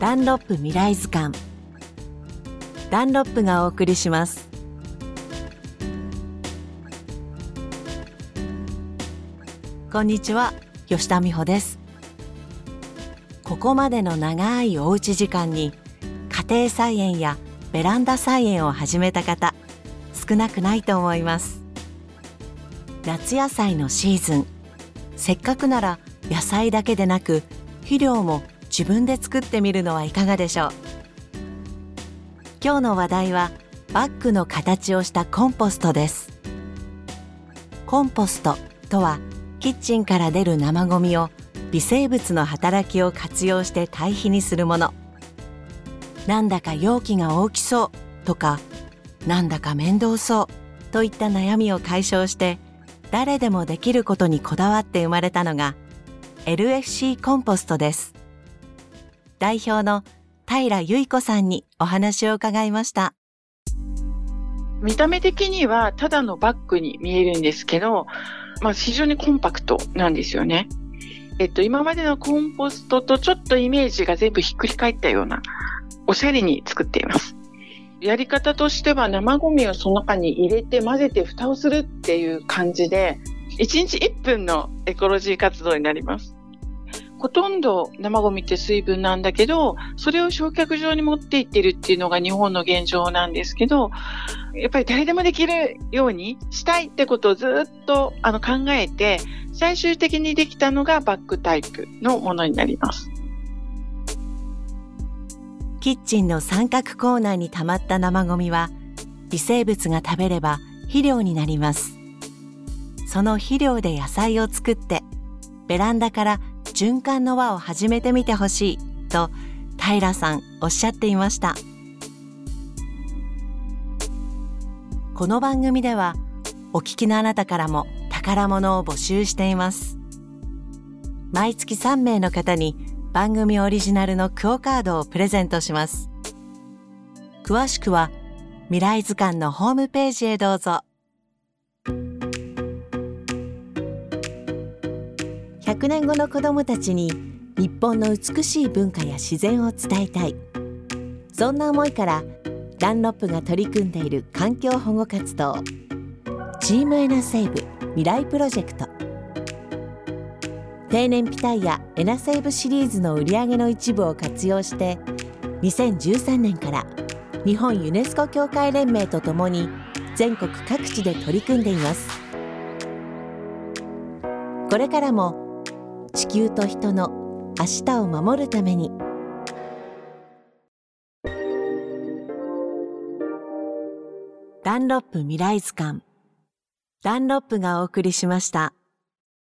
ダンロップ未来図鑑。ダンロップがお送りします。こんにちは吉田美穂です。ここまでの長いおうち時間に家庭菜園やベランダ菜園を始めた方少なくないと思います。夏野菜のシーズン。せっかくなら野菜だけでなく肥料も自分で作ってみるのはいかがでしょう？今日の話題はバッグの形をしたコンポストです。コンポストとはキッチンから出る生ゴミを微生物の働きを活用して堆肥にするもの。なんだか容器が大きそうとかなんだか面倒そうといった悩みを解消して誰でもできることにこだわって生まれたのが LFC コンポストです。代表の平由衣子さんにお話を伺いました見た目的にはただのバッグに見えるんですけど、まあ、非常にコンパクトなんですよね。えっと、今までのコンポストとちょっとイメージが全部ひっくり返ったような、おしゃれに作っています。やり方としては生ゴミをその中に入れて混ぜて蓋をするっていう感じで、1日1分のエコロジー活動になります。ほとんど生ゴミって水分なんだけど、それを焼却場に持っていってるっていうのが日本の現状なんですけど、やっぱり誰でもできるようにしたいってことをずっとあの考えて、最終的にできたのがバッグタイプのものになります。キッチンの三角コーナーに溜まった生ゴミは微生物が食べれば肥料になりますその肥料で野菜を作ってベランダから循環の輪を始めてみてほしいと平さんおっしゃっていました。この番組ではお聞きのあなたからも宝物を募集しています。毎月3名の方に番組オリジナルのクオカードをプレゼントします。詳しくは未来図鑑のホームページへどうぞ。100年後の子どもたちに日本の美しい文化や自然を伝えたい。そんな思いからダンロップが取り組んでいる環境保護活動チームエナセーブ未来プロジェクト低燃費タイヤエナセーブシリーズの売り上げの一部を活用して2013年から日本ユネスコ協会連盟とともに全国各地で取り組んでいます。これからも地球と人の明日を守るためにダンロップ未来図鑑ダンロップがお送りしました。